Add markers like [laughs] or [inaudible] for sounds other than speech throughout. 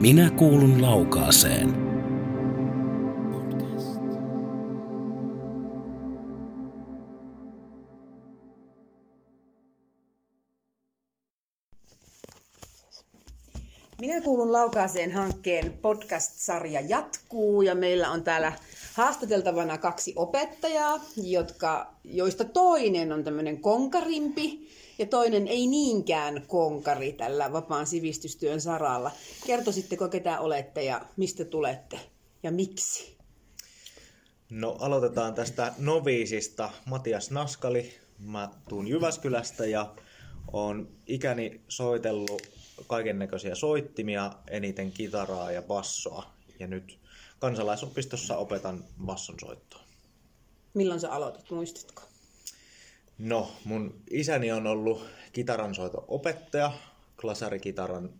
Minä kuulun laukaaseen. Minä kuulun Laukaaseen hankkeen podcast-sarja jatkuu ja meillä on täällä haastateltavana kaksi opettajaa, jotka, joista toinen on tämmöinen konkarimpi ja toinen ei niinkään konkari tällä vapaan sivistystyön saralla. Kertoisitteko ketä olette ja mistä tulette ja miksi? No aloitetaan tästä noviisista. Matias Naskali. Mä tuun Jyväskylästä ja on ikäni soitellut kaiken näköisiä soittimia, eniten kitaraa ja bassoa. Ja nyt kansalaisopistossa opetan basson soittoa. Milloin sä aloitit, muistatko? No, mun isäni on ollut kitaransoiton opettaja, klasarikitaran,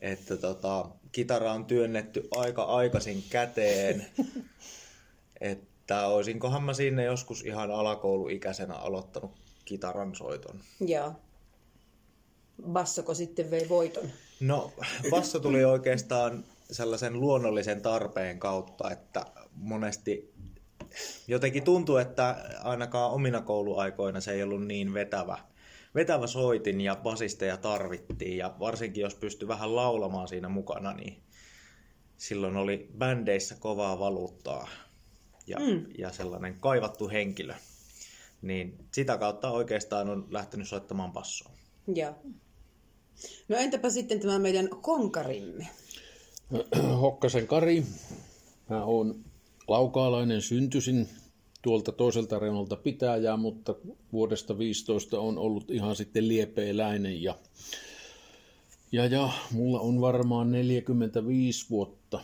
että tota, kitara on työnnetty aika aikaisin käteen, [laughs] että olisinkohan mä sinne joskus ihan alakouluikäisenä aloittanut kitaran soiton. Joo. Bassoko sitten vei voiton? No, basso tuli oikeastaan sellaisen luonnollisen tarpeen kautta, että monesti jotenkin tuntuu, että ainakaan omina kouluaikoina se ei ollut niin vetävä, vetävä soitin ja basisteja tarvittiin ja varsinkin jos pystyi vähän laulamaan siinä mukana, niin silloin oli bändeissä kovaa valuuttaa ja, mm. ja sellainen kaivattu henkilö. Niin sitä kautta oikeastaan on lähtenyt soittamaan bassoa. Joo. No entäpä sitten tämä meidän konkarimme? Hokkasen Kari. Mä oon laukaalainen syntyisin tuolta toiselta reunalta pitäjää, mutta vuodesta 15 on ollut ihan sitten liepeeläinen ja, ja, ja mulla on varmaan 45 vuotta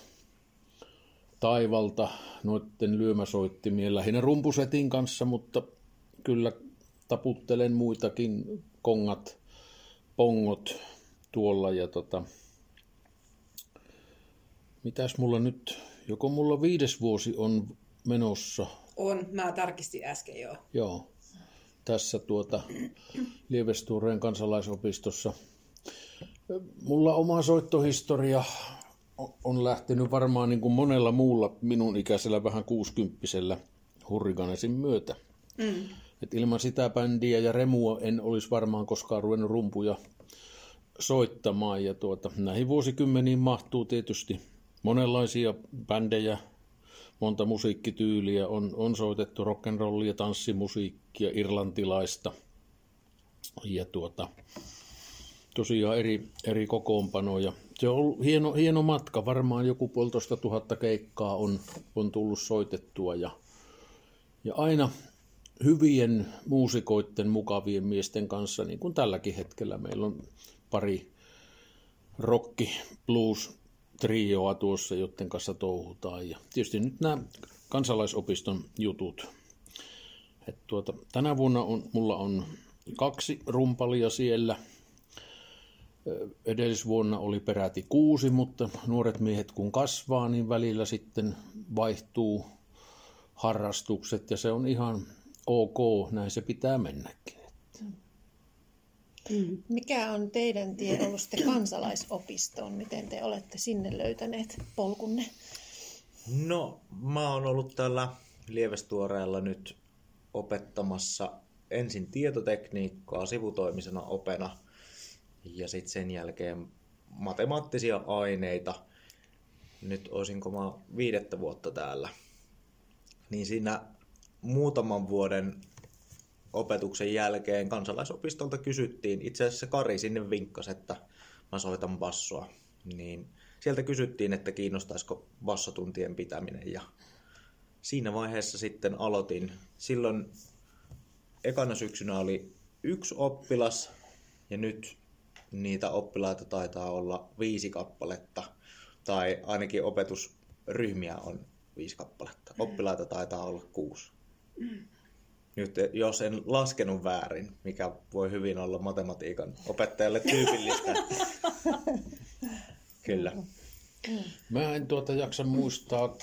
taivalta noitten lyömäsoittimien lähinnä rumpusetin kanssa, mutta kyllä taputtelen muitakin kongat, pongot tuolla ja tota, mitäs mulla nyt, joko mulla viides vuosi on menossa. On, mä tarkistin äsken joo. Joo, tässä tuota Lievestureen kansalaisopistossa. Mulla oma soittohistoria on lähtenyt varmaan niin kuin monella muulla minun ikäisellä vähän kuusikymppisellä hurriganesin myötä. Mm. Et ilman sitä bändiä ja remua en olisi varmaan koskaan ruvennut rumpuja soittamaan. Ja tuota, näihin vuosikymmeniin mahtuu tietysti monenlaisia bändejä, monta musiikkityyliä. On, on soitettu rock'n'rollia, tanssimusiikkia, irlantilaista ja tuota, tosiaan eri, eri kokoonpanoja. Se on ollut hieno, hieno matka, varmaan joku puolitoista tuhatta keikkaa on, on tullut soitettua ja, ja aina hyvien muusikoiden, mukavien miesten kanssa, niin kuin tälläkin hetkellä meillä on pari rocki, blues, trioa tuossa, joiden kanssa touhutaan. Ja tietysti nyt nämä kansalaisopiston jutut. Et tuota, tänä vuonna on, mulla on kaksi rumpalia siellä. Edellisvuonna oli peräti kuusi, mutta nuoret miehet kun kasvaa, niin välillä sitten vaihtuu harrastukset ja se on ihan ok, näin se pitää mennäkin. Mm. Mikä on teidän tie ollut sitten kansalaisopistoon? Miten te olette sinne löytäneet polkunne? No, mä oon ollut täällä Lievestuoreella nyt opettamassa ensin tietotekniikkaa sivutoimisena opena ja sitten sen jälkeen matemaattisia aineita. Nyt olisinko mä viidettä vuotta täällä. Niin siinä muutaman vuoden opetuksen jälkeen kansalaisopistolta kysyttiin, itse asiassa Kari sinne vinkkasi, että mä soitan bassoa, niin sieltä kysyttiin, että kiinnostaisiko bassotuntien pitäminen ja siinä vaiheessa sitten aloitin. Silloin ekana syksynä oli yksi oppilas ja nyt niitä oppilaita taitaa olla viisi kappaletta tai ainakin opetusryhmiä on viisi kappaletta. Oppilaita taitaa olla kuusi. Mm. Nyt jos en laskenut väärin, mikä voi hyvin olla matematiikan opettajalle tyypillistä. [laughs] Kyllä. Mä en tuota jaksa muistaa,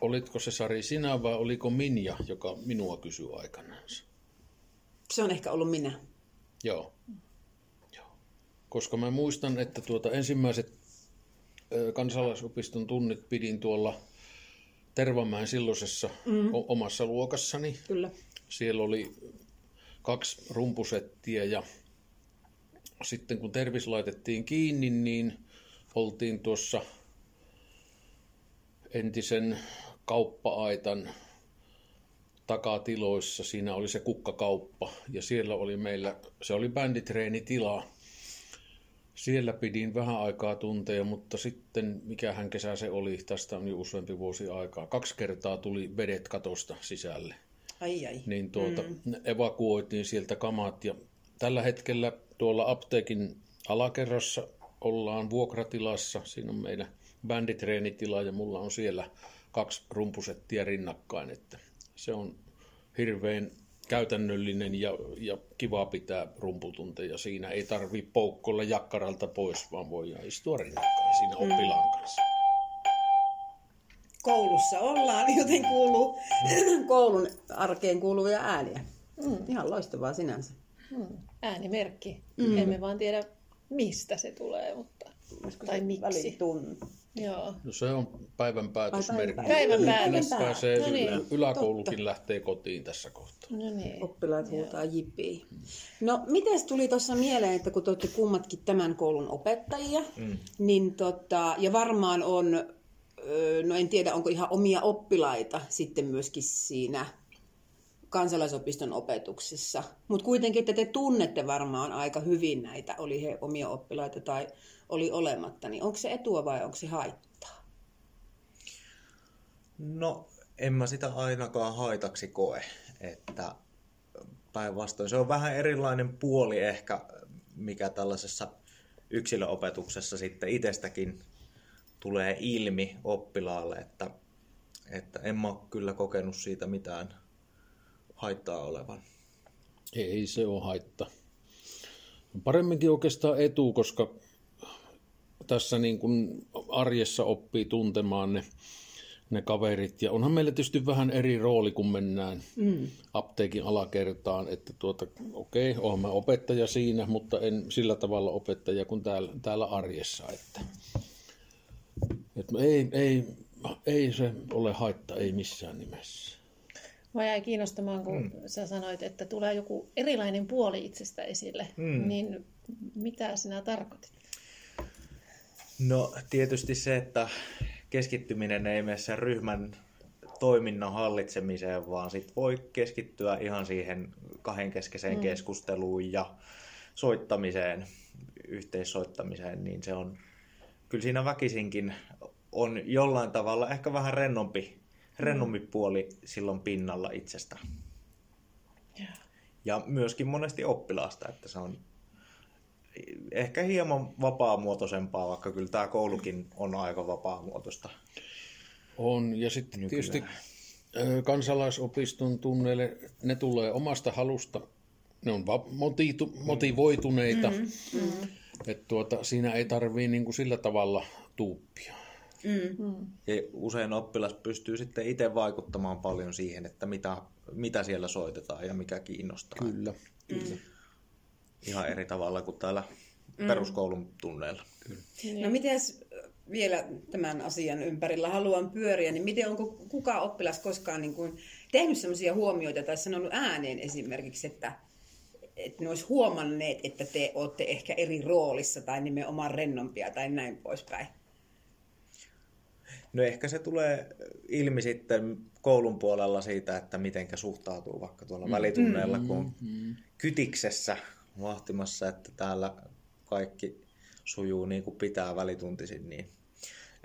olitko se Sari sinä vai oliko Minja, joka minua kysyi aikanaan. Se on ehkä ollut minä. Joo. Joo. Koska mä muistan, että tuota ensimmäiset kansalaisopiston tunnit pidin tuolla Tervamäen silloisessa mm. omassa luokassani. Kyllä. Siellä oli kaksi rumpusettiä ja sitten kun tervis laitettiin kiinni, niin oltiin tuossa entisen kauppa-aitan takatiloissa. Siinä oli se kukkakauppa ja siellä oli meillä, se oli bänditreenitila. Siellä pidin vähän aikaa tunteja, mutta sitten, mikähän kesä se oli, tästä on jo useampi vuosi aikaa. Kaksi kertaa tuli vedet katosta sisälle. Ai ai. Niin tuota, mm. evakuoitiin sieltä kamat ja tällä hetkellä tuolla apteekin alakerrassa ollaan vuokratilassa. Siinä on meidän bänditreenitila ja mulla on siellä kaksi rumpusettia rinnakkain. Että se on hirveän käytännöllinen ja, ja kiva pitää rumputunteja. Siinä ei tarvi poukkoilla jakkaralta pois, vaan voi istua rinnakkain siinä oppilaan kanssa. Koulussa ollaan, [laughs] joten kuuluu [clears throat] koulun arkeen kuuluvia ääniä. Mm. Ihan loistavaa sinänsä. Hmm. Äänimerkki. Mm. Emme vaan tiedä, mistä se tulee, mutta... Tai miksi. Välitun. Joo. No se on päivän päätösmerkki. Päivän päätös. Pääsee, No niin. yläkoulukin lähtee kotiin tässä kohtaa. No niin. Oppilaat huutaa jippii. No, miten tuli tuossa mieleen, että kun te olette kummatkin tämän koulun opettajia, mm. niin tota, ja varmaan on, no en tiedä onko ihan omia oppilaita sitten myöskin siinä kansalaisopiston opetuksessa, mutta kuitenkin, että te tunnette varmaan aika hyvin näitä, oli he omia oppilaita tai oli olematta, niin onko se etua vai onko se haittaa? No, en mä sitä ainakaan haitaksi koe, että päinvastoin se on vähän erilainen puoli ehkä, mikä tällaisessa yksilöopetuksessa sitten itsestäkin tulee ilmi oppilaalle, että, että en mä ole kyllä kokenut siitä mitään haittaa olevan. Ei se ole haitta. Paremminkin oikeastaan etu, koska tässä niin kuin arjessa oppii tuntemaan ne, ne kaverit. Ja onhan meillä tietysti vähän eri rooli, kun mennään mm. apteekin alakertaan. Että tuota, okei, okay, olen mä opettaja siinä, mutta en sillä tavalla opettaja kuin täällä, täällä arjessa. Että, että ei, ei, ei se ole haitta, ei missään nimessä. Mä jäi kiinnostamaan, kun mm. sä sanoit, että tulee joku erilainen puoli itsestä esille. Mm. Niin mitä sinä tarkoitit? No tietysti se, että keskittyminen ei mene sen ryhmän toiminnan hallitsemiseen, vaan sit voi keskittyä ihan siihen kahdenkeskeiseen mm. keskusteluun ja soittamiseen, yhteissoittamiseen, niin se on kyllä siinä väkisinkin on jollain tavalla ehkä vähän rennompi, rennompi puoli silloin pinnalla itsestä. Yeah. Ja myöskin monesti oppilaasta, että se on ehkä hieman vapaamuotoisempaa, vaikka kyllä tämä koulukin on aika vapaamuotoista. On, ja sitten Nykyään. tietysti kansalaisopiston tunneille, ne tulee omasta halusta, ne on va- motiitu, motivoituneita, mm, mm. että tuota, siinä ei tarvii niin kuin sillä tavalla tuuppia. Mm. Ja usein oppilas pystyy sitten itse vaikuttamaan paljon siihen, että mitä, mitä siellä soitetaan ja mikä kiinnostaa. Kyllä, kyllä. Ihan eri tavalla kuin täällä peruskoulun tunneilla. No miten vielä tämän asian ympärillä haluan pyöriä, niin miten onko kuka oppilas koskaan niin kuin tehnyt sellaisia huomioita tai sanonut ääneen esimerkiksi, että, että ne olisi huomanneet, että te olette ehkä eri roolissa tai nimenomaan rennompia tai näin poispäin? No ehkä se tulee ilmi sitten koulun puolella siitä, että mitenkä suhtautuu vaikka tuolla välitunneilla, kun on kytiksessä vahtimassa, että täällä kaikki sujuu niin kuin pitää välituntisin, niin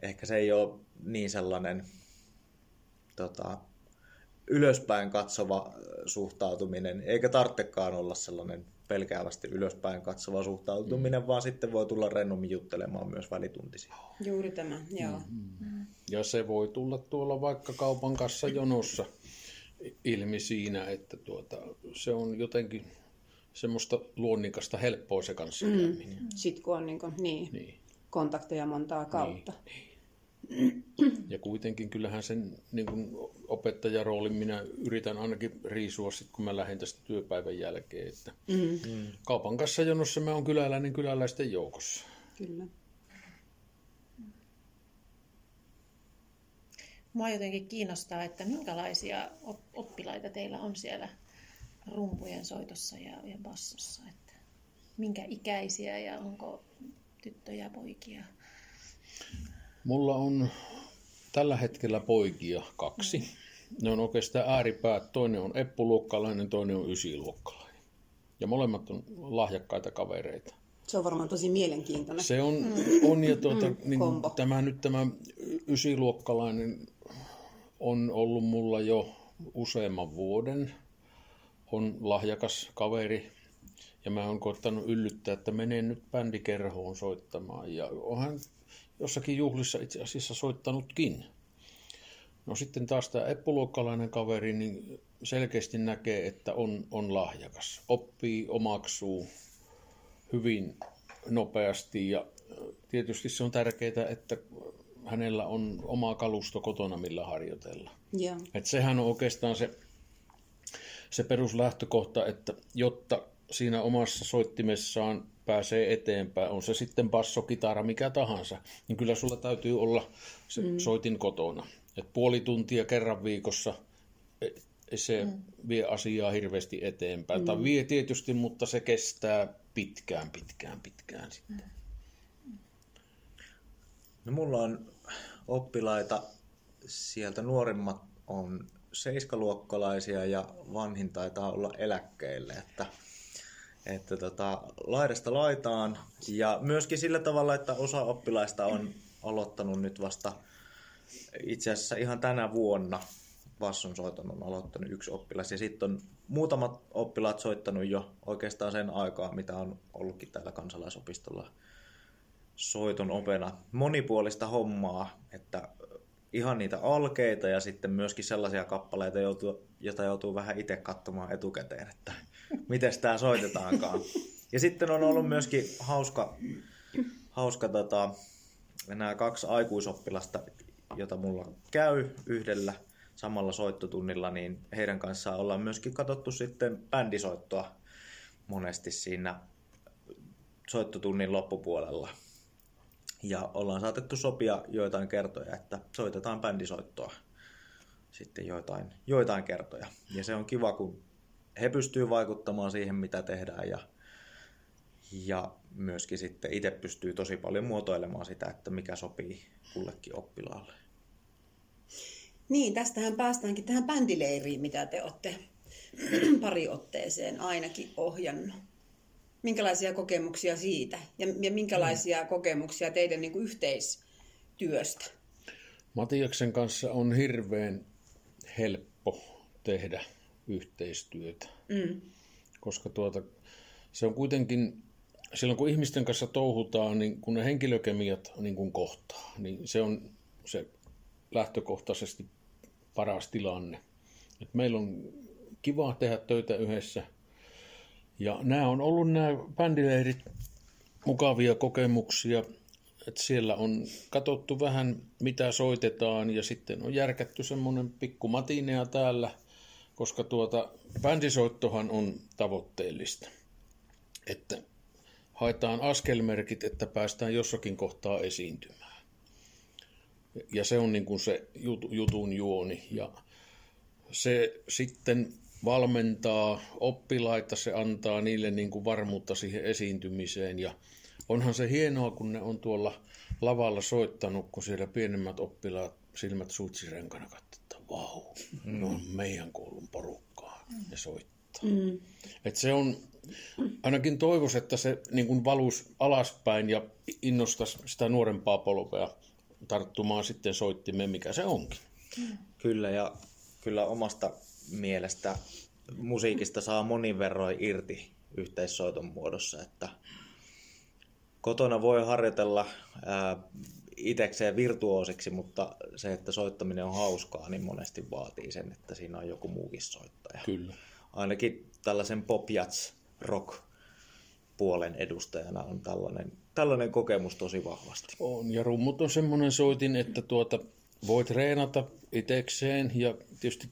ehkä se ei ole niin sellainen tota, ylöspäin katsova suhtautuminen, eikä tarvitsekaan olla sellainen pelkäävästi ylöspäin katsova suhtautuminen, mm. vaan sitten voi tulla rennommin juttelemaan myös välituntisin. Juuri tämä, joo. Ja se voi tulla tuolla vaikka kaupan kanssa jonossa ilmi siinä, että tuota, se on jotenkin semmoista luonnikasta helppoa se kanssa mm. Sitten kun on niin, kuin, niin, Niin. kontakteja montaa kautta. Ja kuitenkin kyllähän sen niin kuin opettajaroolin minä yritän ainakin riisua sit, kun mä lähden tästä työpäivän jälkeen. Että Mm. kaupan kanssa jonossa mä oon kyläläinen kyläläisten joukossa. Kyllä. mua jotenkin kiinnostaa, että minkälaisia oppilaita teillä on siellä rumpujen soitossa ja, ja bassossa. Että minkä ikäisiä ja onko tyttöjä ja poikia? Mulla on tällä hetkellä poikia kaksi. Ne on oikeastaan ääripäät. Toinen on eppuluokkalainen, toinen on ysiluokkalainen. Ja molemmat on lahjakkaita kavereita. Se on varmaan tosi mielenkiintoinen. Se on, mm. on ja tuota, mm, niin, tämä nyt tämä ysiluokkalainen on ollut mulla jo useamman vuoden. On lahjakas kaveri ja mä oon koittanut yllyttää, että menee nyt bändikerhoon soittamaan. Ja onhan jossakin juhlissa itse asiassa soittanutkin. No sitten taas tämä eppuluokkalainen kaveri niin selkeästi näkee, että on, on lahjakas. Oppii, omaksuu hyvin nopeasti ja tietysti se on tärkeää, että hänellä on oma kalusto kotona, millä harjoitella. Yeah. Et sehän on oikeastaan se, se peruslähtökohta, että jotta siinä omassa soittimessaan pääsee eteenpäin, on se sitten basso, kitara, mikä tahansa, niin kyllä sulla täytyy olla se mm. soitin kotona. Et puoli tuntia kerran viikossa e, se mm. vie asiaa hirveästi eteenpäin. Mm. Tai vie tietysti, mutta se kestää pitkään, pitkään, pitkään sitten. No mulla on oppilaita, sieltä nuorimmat on seiskaluokkalaisia ja vanhin taitaa olla eläkkeelle, että, että tota, laidasta laitaan. Ja myöskin sillä tavalla, että osa oppilaista on aloittanut nyt vasta itse asiassa ihan tänä vuonna basson soiton on aloittanut yksi oppilas ja sitten on muutamat oppilaat soittanut jo oikeastaan sen aikaa, mitä on ollutkin täällä kansalaisopistolla soiton opena. Monipuolista hommaa, että ihan niitä alkeita ja sitten myöskin sellaisia kappaleita, joita joutuu vähän itse katsomaan etukäteen, että miten tämä soitetaankaan. Ja sitten on ollut myöskin hauska, hauska tota, nämä kaksi aikuisoppilasta, jota mulla käy yhdellä samalla soittotunnilla, niin heidän kanssaan ollaan myöskin katsottu sitten bändisoittoa monesti siinä soittotunnin loppupuolella. Ja ollaan saatettu sopia joitain kertoja, että soitetaan bändisoittoa sitten joitain, joitain kertoja. Ja se on kiva, kun he pystyy vaikuttamaan siihen, mitä tehdään ja, ja myöskin sitten itse pystyy tosi paljon muotoilemaan sitä, että mikä sopii kullekin oppilaalle. Niin, tästähän päästäänkin tähän bändileiriin, mitä te olette [clears throat] pari otteeseen ainakin ohjannut. Minkälaisia kokemuksia siitä ja, ja minkälaisia mm. kokemuksia teidän niin kuin yhteistyöstä? Matiaksen kanssa on hirveän helppo tehdä yhteistyötä, mm. koska tuota, se on kuitenkin, silloin kun ihmisten kanssa touhutaan, niin kun ne henkilökemiat niin kun kohtaa, niin se on se lähtökohtaisesti paras tilanne. Et meillä on kiva tehdä töitä yhdessä. Ja nämä on ollut nämä bändileirit mukavia kokemuksia. että siellä on katsottu vähän, mitä soitetaan, ja sitten on järkätty semmoinen pikku matinea täällä, koska tuota, bändisoittohan on tavoitteellista. Että haetaan askelmerkit, että päästään jossakin kohtaa esiintymään. Ja se on niin kuin se jutun juoni. Ja se sitten valmentaa oppilaita, se antaa niille niin kuin varmuutta siihen esiintymiseen. Ja onhan se hienoa, kun ne on tuolla lavalla soittanut, kun siellä pienemmät oppilaat silmät suutsirenkana katsotaan, vau, mm. ne on meidän koulun porukkaa, ne soittaa. Mm. Et se on, ainakin toivois, että se niin kuin valuisi alaspäin ja innostaisi sitä nuorempaa polvea tarttumaan sitten soittimeen, mikä se onkin. Kyllä, ja kyllä omasta mielestä musiikista saa monin verroin irti yhteissoiton muodossa, että kotona voi harjoitella ää, itekseen virtuoosiksi, mutta se, että soittaminen on hauskaa, niin monesti vaatii sen, että siinä on joku muukin soittaja. Kyllä. Ainakin tällaisen pop rock puolen edustajana on tällainen tällainen kokemus tosi vahvasti. On, ja rummut on semmoinen soitin, että tuota, voi treenata itekseen ja tietysti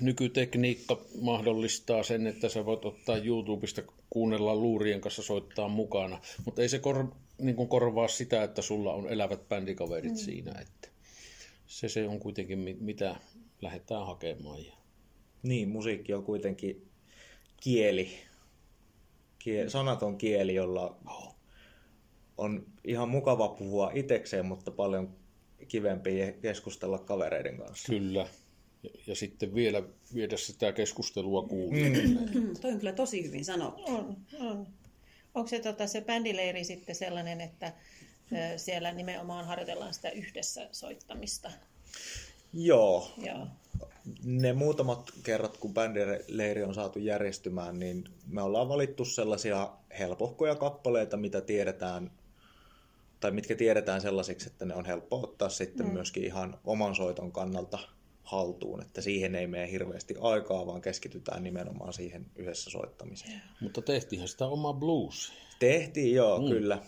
nykytekniikka mahdollistaa sen, että sä voit ottaa YouTubesta kuunnella luurien kanssa soittaa mukana, mutta ei se kor, niin kuin korvaa sitä, että sulla on elävät bändikaverit mm. siinä. Että Se, se on kuitenkin mi- mitä lähdetään hakemaan. Ja Niin, musiikki on kuitenkin kieli, Kie- sanaton kieli, jolla on ihan mukava puhua itekseen, mutta paljon kivempi keskustella kavereiden kanssa. Kyllä. Ja, ja sitten vielä viedä sitä keskustelua kuulijoille. Mm, toi on kyllä tosi hyvin sanottu. On, on. Onko se, tota, se bändileiri sitten sellainen, että ö, siellä nimenomaan harjoitellaan sitä yhdessä soittamista? Joo, Joo. ne muutamat kerrat, kun bändileiri on saatu järjestymään, niin me ollaan valittu sellaisia helpohkoja kappaleita, mitä tiedetään, tai mitkä tiedetään sellaisiksi, että ne on helppo ottaa sitten mm. myöskin ihan oman soiton kannalta haltuun, että siihen ei mene hirveästi aikaa, vaan keskitytään nimenomaan siihen yhdessä soittamiseen. Mutta tehtiinhän sitä oma blues, Tehtiin, joo, mm. kyllä.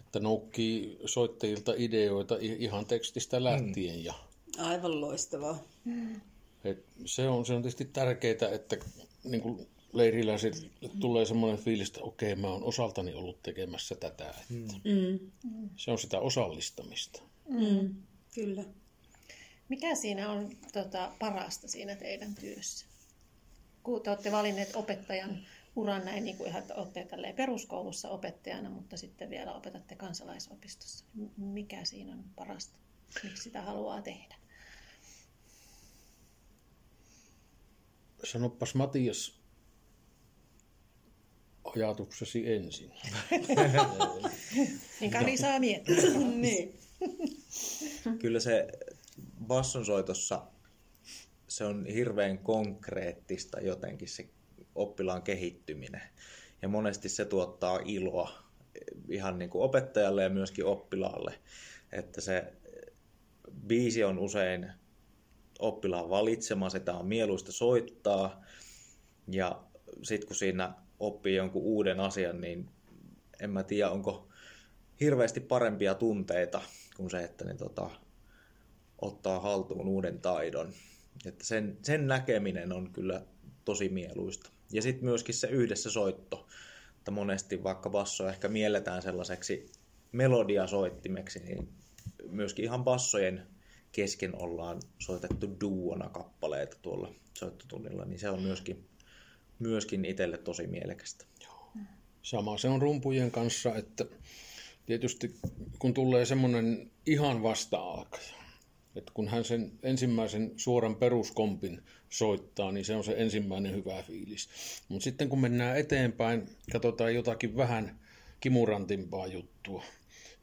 että noukkii soittajilta ideoita ihan tekstistä lähtien. Ja, Aivan loistavaa. et se, on, se on tietysti tärkeää, että niin kuin leiriläisille tulee semmoinen fiilis, että okei, mä oon osaltani ollut tekemässä tätä. Että Mm. Se on sitä osallistamista. Mm. Kyllä. Mikä siinä on tota, parasta siinä teidän työssä? Kun te olette valinneet opettajan uran näin, niin kuin ihan, että olette tälleen peruskoulussa opettajana, mutta sitten vielä opetatte kansalaisopistossa. Mikä siinä on parasta? Miksi sitä haluaa tehdä? Sanoppas Matias ajatuksesi ensin. [laughs] Niin Kari saa miettiä. [laughs] niin. [laughs] Kyllä se bassonsoitossa se on hirveän konkreettista jotenkin se oppilaan kehittyminen. Ja monesti se tuottaa iloa ihan niin kuin opettajalle ja myöskin oppilaalle. Että se biisi on usein oppilaan valitsema, sitä on mieluista soittaa. Ja sitten kun siinä oppii jonkun uuden asian, niin en mä tiedä, onko hirveästi parempia tunteita kuin se, että ne tota, ottaa haltuun uuden taidon. Että sen, sen näkeminen on kyllä tosi mieluista. Ja sitten myöskin se yhdessä soitto. Että monesti vaikka basso ehkä mielletään sellaiseksi melodiasoittimeksi, niin myöskin ihan bassojen kesken ollaan soitettu duona kappaleita tuolla soittotunnilla, niin se on myöskin, myöskin itselle tosi mielekästä. Sama se on rumpujen kanssa, että tietysti kun tulee semmoinen ihan vasta-alkaja, että kun hän sen ensimmäisen suoran peruskompin soittaa, niin se on se ensimmäinen hyvä fiilis. Mutta sitten kun mennään eteenpäin, katsotaan jotakin vähän kimurantimpaa juttua.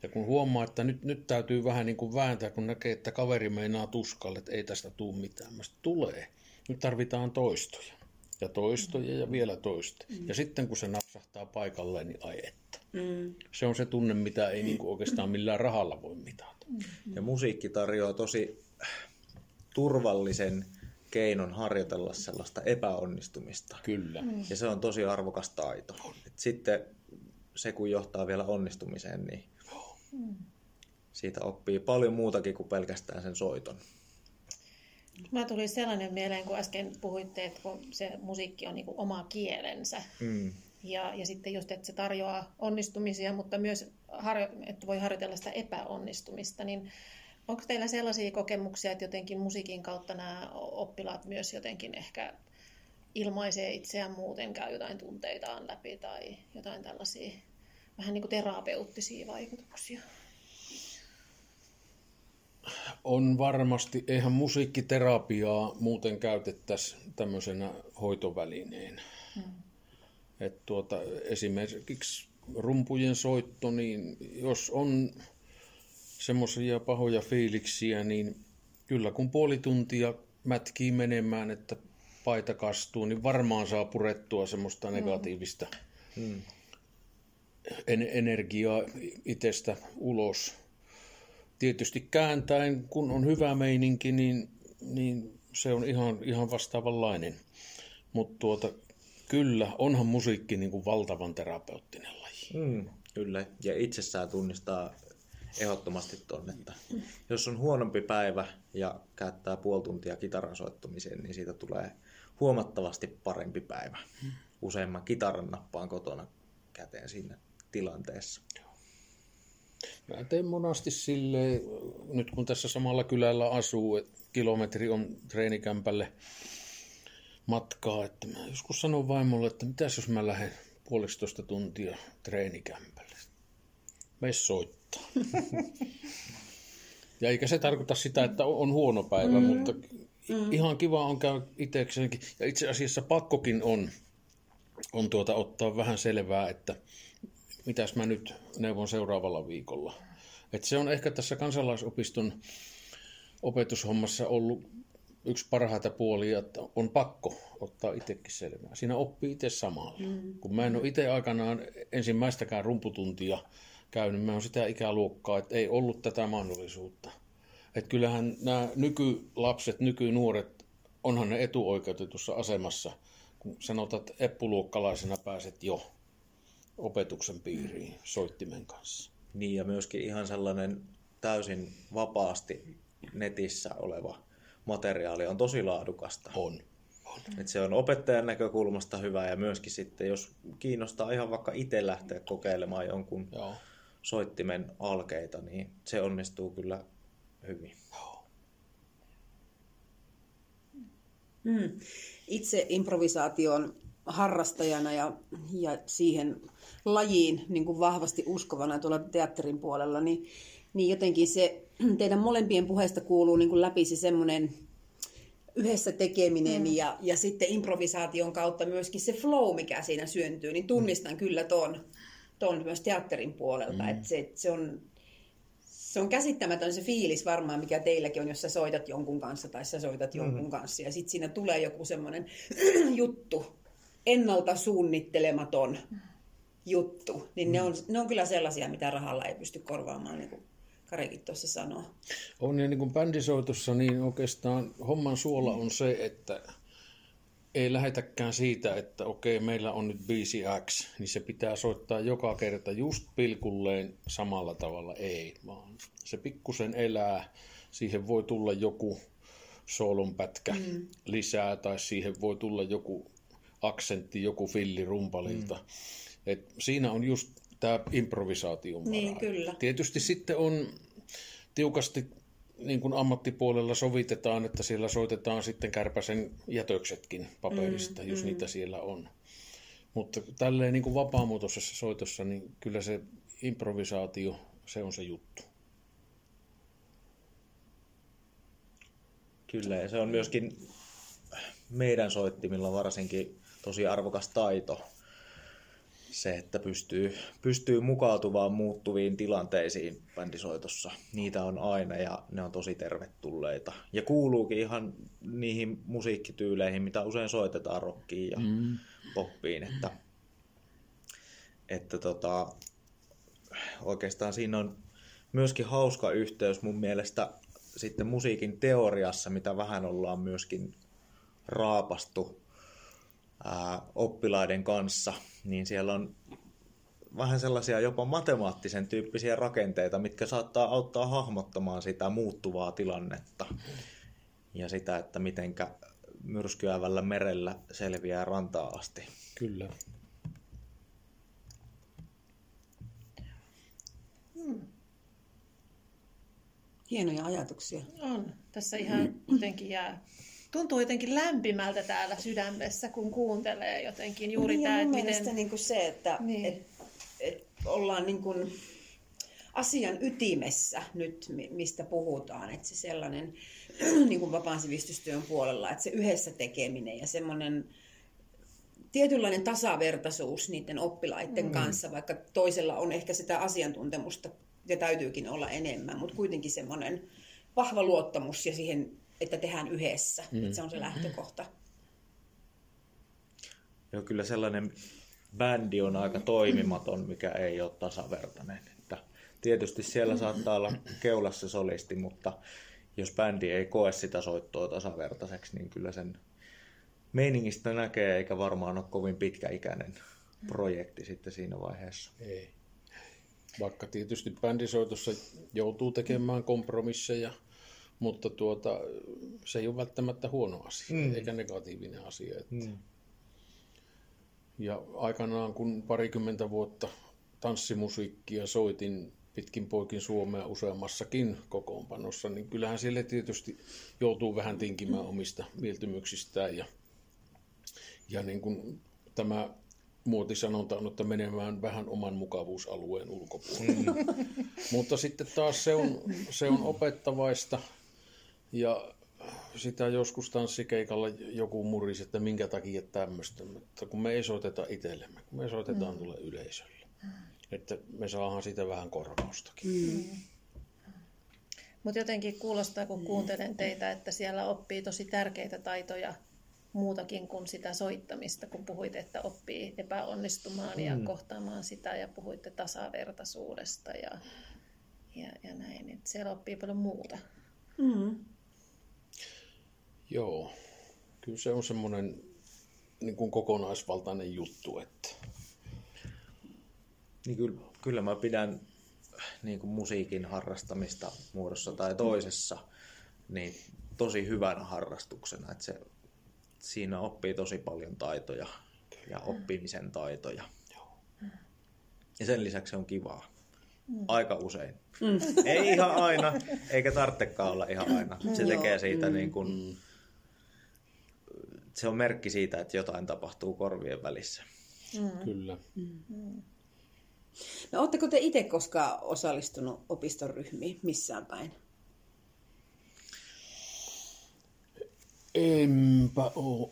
Ja kun huomaa, että nyt, nyt täytyy vähän niin kuin vääntää, kun näkee, että kaveri meinaa tuskalle, että ei tästä tule mitään. Mä tulee. Nyt tarvitaan toistoja. Ja toistoja ja vielä toista. Ja sitten kun se napsahtaa paikalleen, niin ai että. Mm. Se on se tunne, mitä ei niin kuin oikeastaan millään rahalla voi mitata. Ja musiikki tarjoaa tosi turvallisen keinon harjoitella sellaista epäonnistumista. Kyllä. Ja se on tosi arvokas taito. Et sitten se, kun johtaa vielä onnistumiseen, niin siitä oppii paljon muutakin kuin pelkästään sen soiton. Mä tuli sellainen mieleen, kun äsken puhuitte, että kun se musiikki on niin kuin oma kielensä. Mm. Ja, ja sitten just, että se tarjoaa onnistumisia, mutta myös, harjo, että voi harjoitella sitä epäonnistumista, niin onko teillä sellaisia kokemuksia, että jotenkin musiikin kautta nämä oppilaat myös jotenkin ehkä ilmaisee itseään muuten, käy jotain tunteitaan läpi tai jotain tällaisia vähän niin kuin terapeuttisia vaikutuksia? On varmasti, eihän musiikkiterapiaa muuten käytettäisi tämmöisenä hoitovälineenä. Hmm. Et tuota, esimerkiksi rumpujen soitto, niin jos on semmoisia pahoja fiiliksiä, niin kyllä kun puoli tuntia mätkii menemään, että paita kastuu, niin varmaan saa purettua semmoista negatiivista Mm. en- energiaa itsestä ulos. Tietysti kääntäen, kun on hyvä meininki, niin, niin se on ihan, ihan vastaavanlainen. Mutta tuota, kyllä, onhan musiikki niin kuin valtavan terapeuttinen. Mm, kyllä, ja itsessään tunnistaa ehdottomasti tuonne, että jos on huonompi päivä ja käyttää puoli tuntia kitaran soittamiseen, niin siitä tulee huomattavasti parempi päivä. Useimman kitaran nappaan kotona käteen siinä tilanteessa. Mä teen monasti silleen, nyt kun tässä samalla kylällä asuu, että kilometri on treenikämpälle matkaa, että mä joskus sanon vaimolle, että mitäs jos mä lähden puolitoista tuntia treenikämpälle. Me soittaa. [laughs] ja eikä se tarkoita sitä, että on huono päivä, mm. mutta mm. ihan kiva on käydä itsekseenkin. Ja itse asiassa pakkokin on, on tuota ottaa vähän selvää, että mitäs mä nyt neuvon seuraavalla viikolla. Et se on ehkä tässä kansalaisopiston opetushommassa ollut yksi parhaita puolia, että on pakko ottaa itsekin selvää. Siinä oppii itse samalla. Mm. Kun mä en ole itse aikanaan ensimmäistäkään rumputuntia käynyt, mä oon sitä ikäluokkaa, että ei ollut tätä mahdollisuutta. Että kyllähän nämä nykylapset, nykynuoret, onhan ne etuoikeutetussa asemassa, kun sanotaan, että eppuluokkalaisena pääset jo opetuksen piiriin soittimen kanssa. Niin ja myöskin ihan sellainen täysin vapaasti netissä oleva materiaali on tosi laadukasta. On. on. Et se on opettajan näkökulmasta hyvä ja myöskin sitten, jos kiinnostaa ihan vaikka itse lähteä kokeilemaan jonkun Joo. soittimen alkeita, niin se onnistuu kyllä hyvin. Joo. Mm. Itse improvisaation harrastajana ja, ja siihen lajiin niin kuin vahvasti uskovana tuolla teatterin puolella, niin, niin jotenkin se [clears throat] teidän molempien puheesta kuuluu niin kuin läpi se semmoinen yhdessä tekeminen mm. ja, ja sitten improvisaation kautta myöskin se flow, mikä siinä syntyy, niin tunnistan mm. kyllä ton, ton myös teatterin puolelta. Mm. Että se, se, on, se on käsittämätön se fiilis varmaan, mikä teilläkin on, jos sä soitat jonkun kanssa tai sä soitat mm. jonkun kanssa. Ja sitten siinä tulee joku semmoinen [clears throat] juttu, ennalta suunnittelematon juttu. Niin mm. ne, on, ne on kyllä sellaisia, mitä rahalla ei pysty korvaamaan, niin kuin Karikin tuossa sanoo. On ja niin kuin bändisoitossa, niin oikeastaan homman suola on se, että ei lähetäkään siitä, että okei, meillä on nyt biisi X, niin se pitää soittaa joka kerta just pilkulleen samalla tavalla. Ei, vaan se pikkusen elää. Siihen voi tulla joku soolonpätkä mm. lisää tai siihen voi tulla joku aksentti, joku filli rumpalilta. Mm. Et siinä on just tämä improvisaation Niin, kyllä. Tietysti sitten on tiukasti niin kuin ammattipuolella sovitetaan, että siellä soitetaan sitten kärpäsen jätöksetkin paperista, mm, jos mm. niitä siellä on. Mutta tälleen niin kuin vapaamuotoisessa soitossa, niin kyllä se improvisaatio, se on se juttu. Kyllä, ja se on myöskin meidän soittimilla varsinkin tosi arvokas taito se, että pystyy, pystyy mukautumaan muuttuviin tilanteisiin bändisoitossa. Niitä on aina ja ne on tosi tervetulleita. Ja kuuluukin ihan niihin musiikkityyleihin, mitä usein soitetaan rockiin ja mm. poppiin. Että, että tota, oikeastaan siinä on myöskin hauska yhteys mun mielestä sitten musiikin teoriassa, mitä vähän ollaan myöskin raapastu ää, oppilaiden kanssa, niin siellä on vähän sellaisia jopa matemaattisen tyyppisiä rakenteita, mitkä saattaa auttaa hahmottamaan sitä muuttuvaa tilannetta ja sitä, että mitenkä myrskyävällä merellä selviää rantaa asti. Kyllä. Hmm. Hienoja ajatuksia. On. Tässä ihan jotenkin jää tuntuu jotenkin lämpimältä täällä sydämessä, kun kuuntelee jotenkin juuri niin, tämä, että miten... niin kuin se, että niin. et, et ollaan niin kuin asian ytimessä nyt, mistä puhutaan, että se sellainen [clears throat] niin kuin vapaan sivistystyön puolella, että se yhdessä tekeminen ja semmoinen tietynlainen tasavertaisuus niiden oppilaiden mm. kanssa, vaikka toisella on ehkä sitä asiantuntemusta ja täytyykin olla enemmän, mutta kuitenkin semmoinen vahva luottamus ja siihen että tehdään yhdessä. Mm. Että se on se lähtökohta. Joo, kyllä sellainen bändi on aika toimimaton, mikä ei ole tasavertainen. Että tietysti siellä saattaa olla keulassa solisti, mutta jos bändi ei koe sitä soittoa tasavertaiseksi, niin kyllä sen meiningistä näkee, eikä varmaan ole kovin pitkäikäinen projekti sitten siinä vaiheessa. Ei. Vaikka tietysti bändisoitossa joutuu tekemään kompromisseja – mutta tuota, se ei ole välttämättä huono asia, mm. eikä negatiivinen asia. Että. Mm. Ja aikanaan, kun parikymmentä vuotta tanssimusiikkia soitin pitkin poikin Suomea useammassakin kokoonpanossa, niin kyllähän sille tietysti joutuu vähän tinkimään omista mieltymyksistään. Ja, ja niin kuin tämä muotisanonta on, että menemään vähän oman mukavuusalueen ulkopuolelle. Mm. Mutta sitten taas se on, se on opettavaista ja sitä joskus tanssikeikalla joku murisi, että minkä takia tämmöistä, mutta kun me ei soiteta itsellemme, kun me soitetaan mm. tuolle yleisölle. Mm. Että me saadaan siitä vähän korvaustakin. Mm. Mutta jotenkin kuulostaa, kun kuuntelen teitä, että siellä oppii tosi tärkeitä taitoja muutakin kuin sitä soittamista, kun puhuit, että oppii epäonnistumaan mm. ja kohtaamaan sitä ja puhuitte tasavertaisuudesta ja, ja, ja näin. Et siellä oppii paljon muuta. Mm. Joo, kyllä se on semmoinen niin kuin kokonaisvaltainen juttu. Että... Niin kyllä, kyllä mä pidän niin kuin musiikin harrastamista muodossa tai toisessa niin tosi hyvänä harrastuksena. Että se, siinä oppii tosi paljon taitoja ja oppimisen taitoja. Ja sen lisäksi se on kivaa. Aika usein. Mm. Ei ihan aina, eikä tarvitsekaan olla ihan aina. Se tekee siitä niin kuin, mm se on merkki siitä, että jotain tapahtuu korvien välissä. Mm. Kyllä. Mm. No, oletteko te itse koskaan osallistunut opiston missään päin? Enpä ole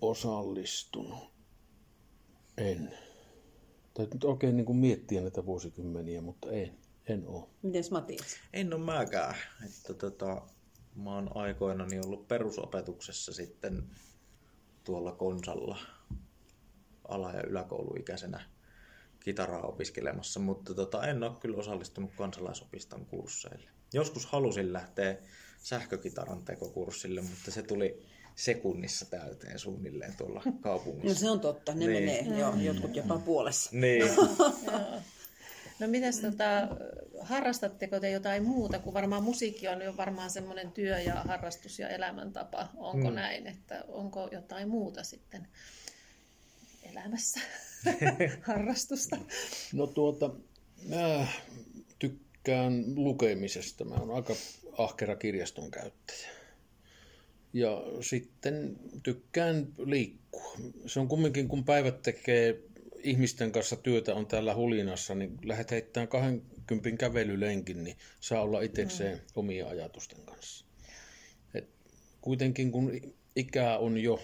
osallistunut. En. Täytyy nyt oikein niin kuin miettiä näitä vuosikymmeniä, mutta en. En ole. Miten Matias? En ole mäkään. Että tota, mä oon aikoinani ollut perusopetuksessa sitten tuolla Konsalla ala- ja yläkouluikäisenä kitaraa opiskelemassa, mutta tota, en ole kyllä osallistunut kansalaisopiston kursseille. Joskus halusin lähteä sähkökitaran tekokurssille, mutta se tuli sekunnissa täyteen suunnilleen tuolla [laughs] kaupungissa. No se on totta, ne niin. menee jo, jotkut jopa puolessa. Niin. [laughs] [laughs] No mitäs tota, harrastatteko te jotain muuta, kun varmaan musiikki on jo varmaan semmoinen työ ja harrastus ja elämäntapa. Onko mm. näin, että onko jotain muuta sitten elämässä [laughs] harrastusta? No tuota, mä tykkään lukemisesta. Mä oon aika ahkera kirjaston käyttäjä. Ja sitten tykkään liikkua. Se on kumminkin, kun päivät tekee ihmisten kanssa työtä on täällä Hulinassa, niin lähdet heittämään 20 kävelylenkin, niin saa olla itsekseen mm. omia ajatusten kanssa. Et kuitenkin kun ikää on jo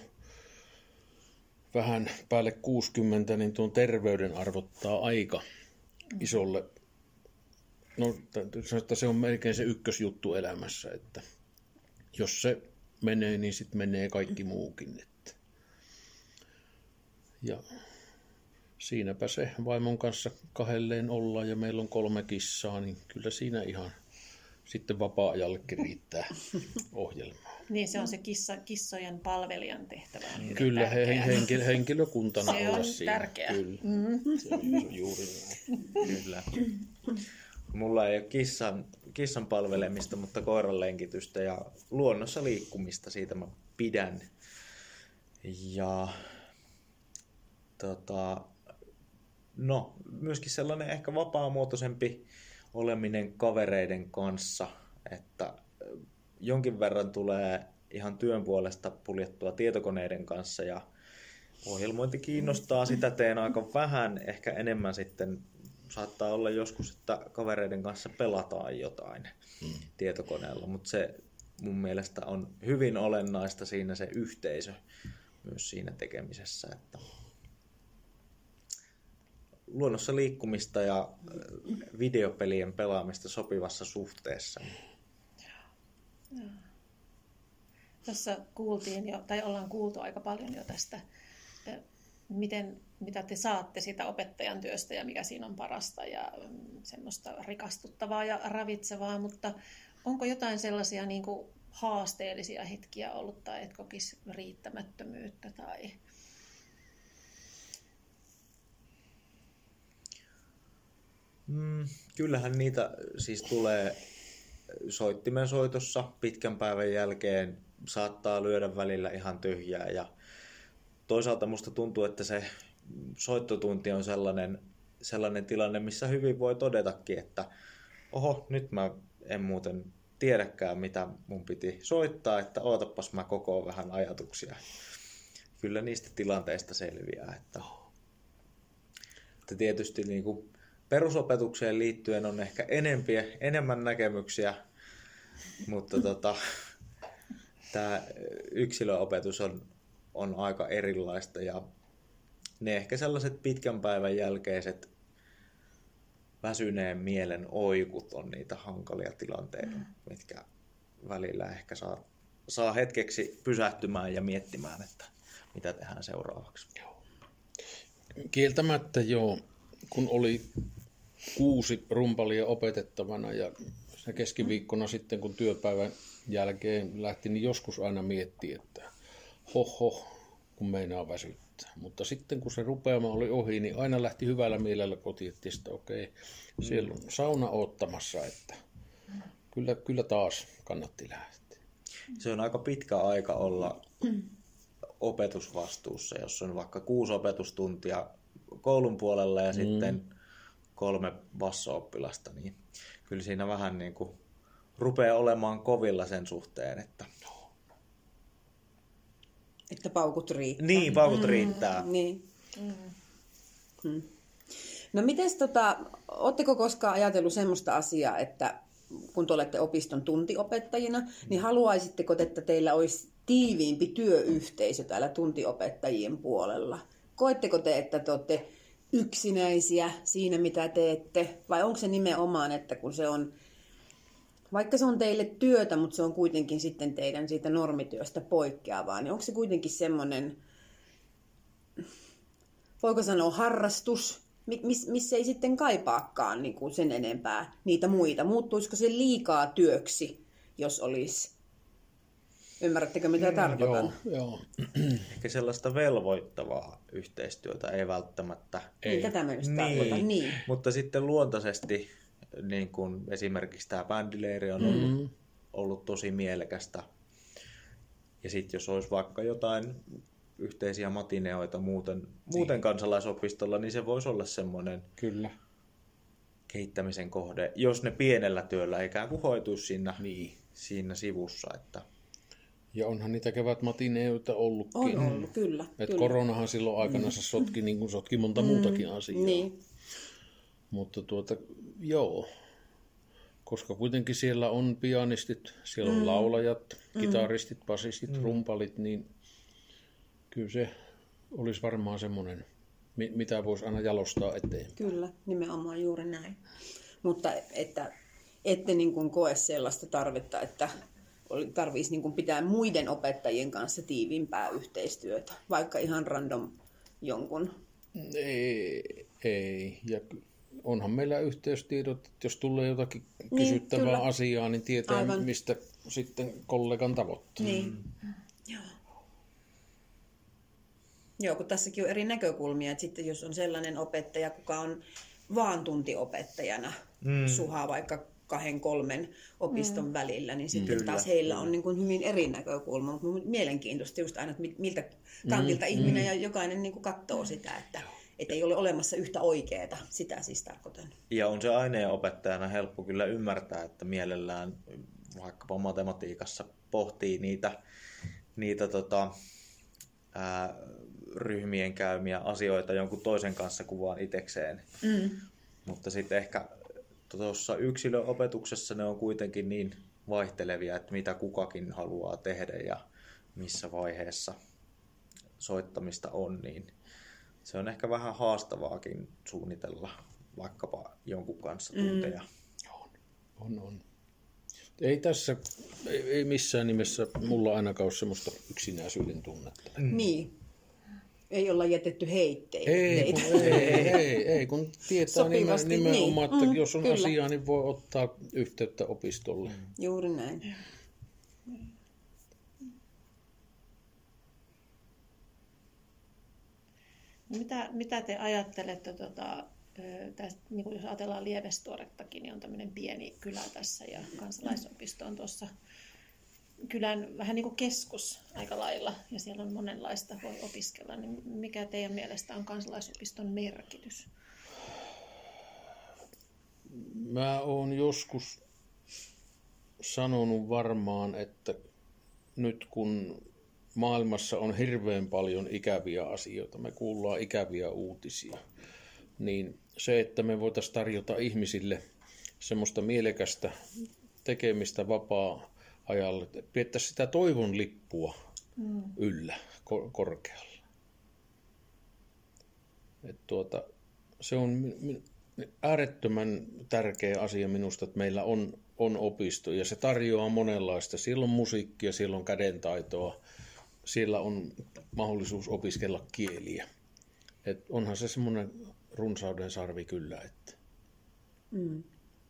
vähän päälle 60, niin tuon terveyden arvottaa aika isolle. No, sanoa, että se on melkein se ykkösjuttu elämässä, että jos se menee, niin sitten menee kaikki muukin. Että. Ja siinäpä se vaimon kanssa kahdelleen ollaan ja meillä on kolme kissaa, niin kyllä siinä ihan sitten vapaa-ajallekin riittää [laughs] ohjelmaa. Niin, se on se kissa, kissojen palvelijan tehtävä. On Kyllä, he, henkilö, henkilökuntana se olla on siinä. tärkeä. Kyllä, mm-hmm. se on juuri näin. Kyllä. Mulla ei ole kissan, kissan palvelemista, mutta koiran lenkitystä ja luonnossa liikkumista, siitä mä pidän. Ja tota, No, myöskin sellainen ehkä vapaamuotoisempi oleminen kavereiden kanssa, että jonkin verran tulee ihan työn puolesta puljettua tietokoneiden kanssa ja ohjelmointi kiinnostaa, sitä teen aika vähän, ehkä enemmän sitten saattaa olla joskus, että kavereiden kanssa pelataan jotain hmm. tietokoneella, mutta se mun mielestä on hyvin olennaista siinä se yhteisö myös siinä tekemisessä, että luonnossa liikkumista ja videopelien pelaamista sopivassa suhteessa. Tässä kuultiin jo, tai ollaan kuultu aika paljon jo tästä, miten, mitä te saatte sitä opettajan työstä ja mikä siinä on parasta ja mm, semmoista rikastuttavaa ja ravitsevaa, mutta onko jotain sellaisia niin kuin haasteellisia hetkiä ollut tai et kokisi riittämättömyyttä tai Mm, kyllähän niitä siis tulee soittimen soitossa pitkän päivän jälkeen, saattaa lyödä välillä ihan tyhjää ja toisaalta musta tuntuu, että se soittotunti on sellainen, sellainen tilanne, missä hyvin voi todetakin, että oho, nyt mä en muuten tiedäkään, mitä mun piti soittaa, että ootapas mä koko vähän ajatuksia. Kyllä niistä tilanteista selviää. Että, että tietysti niin kuin perusopetukseen liittyen on ehkä enempiä, enemmän näkemyksiä, mutta tota, tämä yksilöopetus on, on aika erilaista ja ne ehkä sellaiset pitkän päivän jälkeiset väsyneen mielen oikut on niitä hankalia tilanteita, mm. mitkä välillä ehkä saa, saa hetkeksi pysähtymään ja miettimään, että mitä tehdään seuraavaksi. Kieltämättä joo, kun oli kuusi rumpalia opetettavana ja se keskiviikkona sitten, kun työpäivän jälkeen lähti, niin joskus aina mietti, että hoho, kun meinaa väsyttää. Mutta sitten kun se rupeama oli ohi, niin aina lähti hyvällä mielellä kotiin, että okei, okay, siellä on sauna ottamassa, että kyllä, kyllä taas kannatti lähteä. Se on aika pitkä aika olla opetusvastuussa, jos on vaikka kuusi opetustuntia koulun puolella ja mm. sitten kolme vassa-oppilasta, niin kyllä siinä vähän niin kuin rupeaa olemaan kovilla sen suhteen, että että paukut riittää. Niin, paukut mm, riittää. Niin. Mm. Mm. No miten tota, ootteko koskaan ajatellut semmoista asiaa, että kun te olette opiston tuntiopettajina, niin haluaisitteko, että teillä olisi tiiviimpi työyhteisö täällä tuntiopettajien puolella? Koetteko te, että te olette yksinäisiä siinä, mitä teette? Vai onko se nimenomaan, että kun se on vaikka se on teille työtä, mutta se on kuitenkin sitten teidän siitä normityöstä poikkeavaa, niin onko se kuitenkin semmoinen, voiko sanoa harrastus, miss, missä ei sitten kaipaakaan niin kuin sen enempää niitä muita. Muuttuisiko se liikaa työksi, jos olisi Ymmärrättekö, mitä mm, tarkoitan? Joo, joo. [clears throat] Ehkä sellaista velvoittavaa yhteistyötä ei välttämättä. Ei. Niin, tätä niin. niin. Mutta sitten luontaisesti niin kuin esimerkiksi tämä bändileiri on ollut, mm-hmm. ollut tosi mielekästä. Ja sitten jos olisi vaikka jotain yhteisiä matineoita muuten, niin. muuten kansalaisopistolla, niin se voisi olla semmoinen Kyllä. kehittämisen kohde, jos ne pienellä työllä ikään kuin hoituisi siinä, niin. siinä sivussa. Että... Ja onhan niitä kevätmatineoita ollutkin. On ollut, kyllä. Et kyllä. koronahan silloin aikana mm. sotki, niin kuin sotki monta mm. muutakin asiaa. Niin. Mutta tuota, joo, koska kuitenkin siellä on pianistit, siellä on mm. laulajat, mm. kitaristit, basistit, mm. rumpalit, niin kyllä se olisi varmaan semmoinen, mitä voisi aina jalostaa eteen. Kyllä, nimenomaan juuri näin. Mutta että ette niin kuin koe sellaista tarvetta, että tarvitsisi niin pitää muiden opettajien kanssa tiivimpää yhteistyötä, vaikka ihan random jonkun. Ei, ei. Ja onhan meillä yhteystiedot, että jos tulee jotakin niin, kysyttävää kyllä. asiaa, niin tietää, Aivan. mistä sitten kollegan tavoittaa. Niin. Mm. Joo. Joo, kun tässäkin on eri näkökulmia, että sitten jos on sellainen opettaja, kuka on vaan tuntiopettajana, mm. suhaa vaikka kahden, kolmen opiston mm. välillä, niin sitten Kyllä. taas heillä on niin kuin hyvin eri näkökulma. Mutta mielenkiintoista just aina, että miltä kantilta mm. ihminen mm. ja jokainen niin kuin katsoo sitä, että että ei ole olemassa yhtä oikeaa, sitä siis tarkoitan. Ja on se aineenopettajana helppo kyllä ymmärtää, että mielellään vaikkapa matematiikassa pohtii niitä, niitä tota, ää, ryhmien käymiä asioita jonkun toisen kanssa kuvaan itekseen. Mm. Mutta sitten ehkä tuossa yksilöopetuksessa ne on kuitenkin niin vaihtelevia, että mitä kukakin haluaa tehdä ja missä vaiheessa soittamista on, niin se on ehkä vähän haastavaakin suunnitella vaikkapa jonkun kanssa mm. tunteja. Mm. On, on, on. Ei tässä, ei, ei missään nimessä mulla ainakaan ole semmoista yksinäisyyden tunnetta. Mm. Niin. Ei olla jätetty heitteille. Ei, kun, ei, ei, ei, kun tietää nimen, nimenomaan, niin. että mm, jos on kyllä. asiaa, niin voi ottaa yhteyttä opistolle. Juuri näin. Mitä, mitä te ajattelette, tota, tästä, niin kuin jos ajatellaan Lievestuorettakin, niin on tämmöinen pieni kylä tässä ja kansalaisopisto on tuossa kylän vähän niin kuin keskus aika lailla ja siellä on monenlaista voi opiskella. Niin mikä teidän mielestä on kansalaisopiston merkitys? Mä oon joskus sanonut varmaan, että nyt kun maailmassa on hirveän paljon ikäviä asioita, me kuullaan ikäviä uutisia, niin se, että me voitaisiin tarjota ihmisille semmoista mielekästä tekemistä vapaa-ajalle, pidettäisiin sitä toivon lippua mm. yllä kor- korkealla. Et tuota, se on äärettömän tärkeä asia minusta, että meillä on, on opisto ja se tarjoaa monenlaista. Siellä on musiikkia, siellä on kädentaitoa, siellä on mahdollisuus opiskella kieliä. Et onhan se semmoinen runsauden sarvi kyllä. Että. Mm.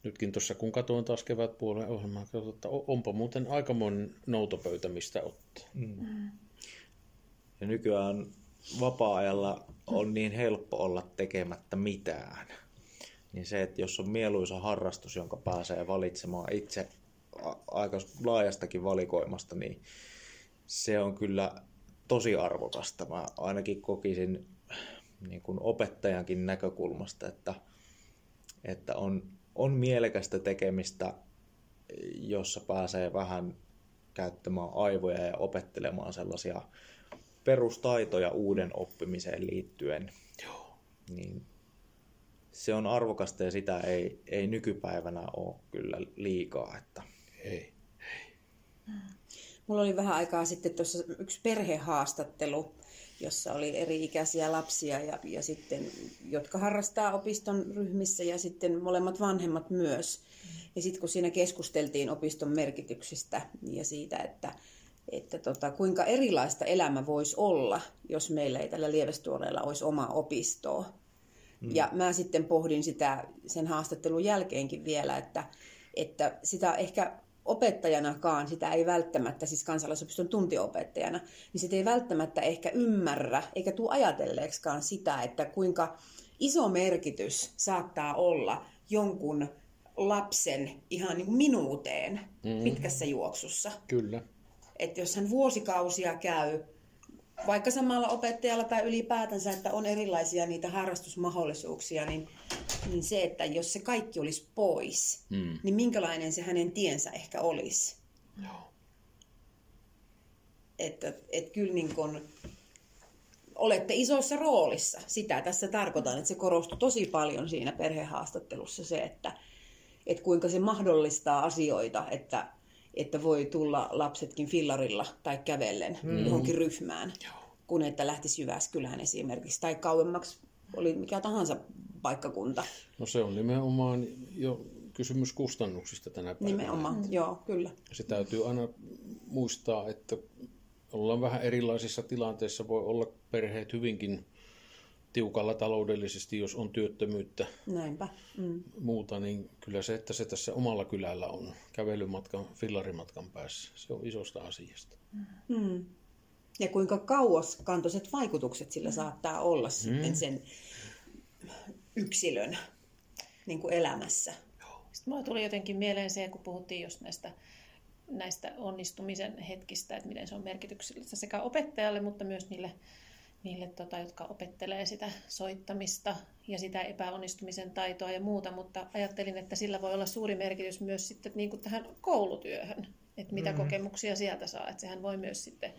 Nytkin tuossa kun katsoin taas kevätpuolen ohjelmaa, katsoin, että onpa muuten aikamoinen noutopöytä, mistä ottaa. Mm. Ja nykyään vapaa-ajalla on niin helppo olla tekemättä mitään. Niin se, että jos on mieluisa harrastus, jonka pääsee valitsemaan itse aika laajastakin valikoimasta, niin se on kyllä tosi arvokasta. Mä ainakin kokisin niin kuin opettajankin näkökulmasta, että, että on, on mielekästä tekemistä, jossa pääsee vähän käyttämään aivoja ja opettelemaan sellaisia perustaitoja uuden oppimiseen liittyen. Joo. Niin se on arvokasta ja sitä ei, ei nykypäivänä ole kyllä liikaa. Että... Ei. Mulla oli vähän aikaa sitten tuossa yksi perhehaastattelu, jossa oli eri-ikäisiä lapsia ja, ja sitten, jotka harrastaa opiston ryhmissä ja sitten molemmat vanhemmat myös. Ja sitten kun siinä keskusteltiin opiston merkityksistä ja siitä, että, että tota, kuinka erilaista elämä voisi olla, jos meillä ei tällä lievestuoreella olisi oma opistoa. Mm. Ja mä sitten pohdin sitä sen haastattelun jälkeenkin vielä, että, että sitä ehkä opettajanakaan sitä ei välttämättä, siis kansalaisopiston tuntiopettajana, niin sitä ei välttämättä ehkä ymmärrä, eikä tule ajatelleeksikaan sitä, että kuinka iso merkitys saattaa olla jonkun lapsen ihan niin kuin minuuteen mm. pitkässä juoksussa. Kyllä. Että jos hän vuosikausia käy vaikka samalla opettajalla tai ylipäätänsä, että on erilaisia niitä harrastusmahdollisuuksia, niin, niin se, että jos se kaikki olisi pois, mm. niin minkälainen se hänen tiensä ehkä olisi. Joo. Että et kyllä niin kun, olette isossa roolissa. Sitä tässä tarkoitan, että se korostui tosi paljon siinä perhehaastattelussa se, että, että kuinka se mahdollistaa asioita, että että voi tulla lapsetkin fillarilla tai kävellen mm. johonkin ryhmään, Joo. kun että lähtisi Jyväskylään esimerkiksi tai kauemmaksi oli mikä tahansa paikkakunta. No se on nimenomaan jo kysymys kustannuksista tänä päivänä. Nimenomaan, mm. joo, kyllä. Se täytyy aina muistaa, että ollaan vähän erilaisissa tilanteissa. Voi olla perheet hyvinkin tiukalla taloudellisesti, jos on työttömyyttä Näinpä. Mm. muuta, niin kyllä se, että se tässä omalla kylällä on kävelymatkan, fillarimatkan päässä, se on isosta asiasta. Mm. Ja kuinka kauaskantoiset vaikutukset sillä saattaa olla mm. sitten sen yksilön niin kuin elämässä. Sitten mulla tuli jotenkin mieleen se, kun puhuttiin just näistä näistä onnistumisen hetkistä, että miten se on merkityksellistä sekä opettajalle, mutta myös niille niille, tota, jotka opettelee sitä soittamista ja sitä epäonnistumisen taitoa ja muuta, mutta ajattelin, että sillä voi olla suuri merkitys myös sitten niin kuin tähän koulutyöhön, että mitä mm-hmm. kokemuksia sieltä saa, että sehän voi myös sitten